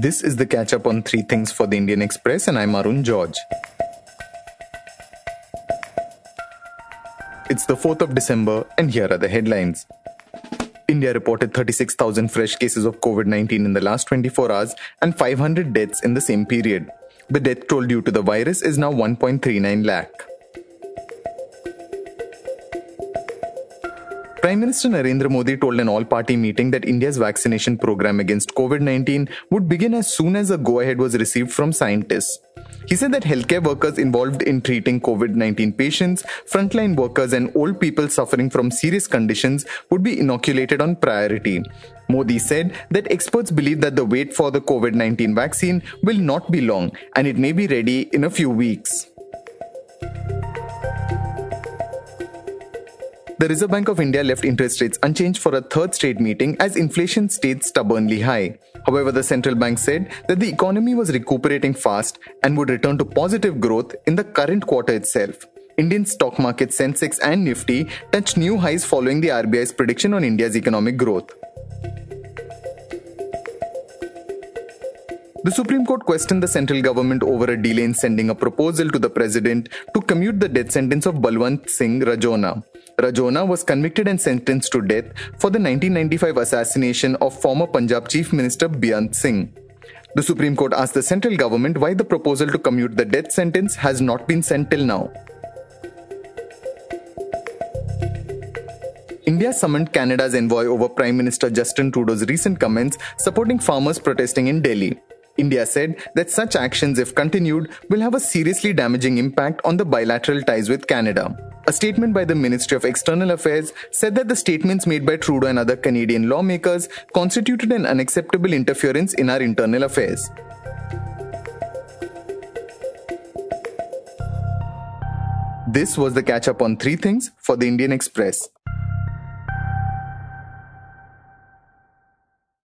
This is the catch up on three things for the Indian Express, and I'm Arun George. It's the 4th of December, and here are the headlines. India reported 36,000 fresh cases of COVID 19 in the last 24 hours and 500 deaths in the same period. The death toll due to the virus is now 1.39 lakh. Prime Minister Narendra Modi told an all party meeting that India's vaccination program against COVID 19 would begin as soon as a go ahead was received from scientists. He said that healthcare workers involved in treating COVID 19 patients, frontline workers, and old people suffering from serious conditions would be inoculated on priority. Modi said that experts believe that the wait for the COVID 19 vaccine will not be long and it may be ready in a few weeks. The Reserve Bank of India left interest rates unchanged for a third straight meeting as inflation stayed stubbornly high. However, the central bank said that the economy was recuperating fast and would return to positive growth in the current quarter itself. Indian stock markets Sensex and Nifty touched new highs following the RBI's prediction on India's economic growth. The Supreme Court questioned the central government over a delay in sending a proposal to the president to commute the death sentence of Balwant Singh Rajoana. Rajoana was convicted and sentenced to death for the 1995 assassination of former Punjab Chief Minister Beyant Singh. The Supreme Court asked the central government why the proposal to commute the death sentence has not been sent till now. India summoned Canada's envoy over Prime Minister Justin Trudeau's recent comments supporting farmers protesting in Delhi. India said that such actions, if continued, will have a seriously damaging impact on the bilateral ties with Canada. A statement by the Ministry of External Affairs said that the statements made by Trudeau and other Canadian lawmakers constituted an unacceptable interference in our internal affairs. This was the catch up on three things for the Indian Express.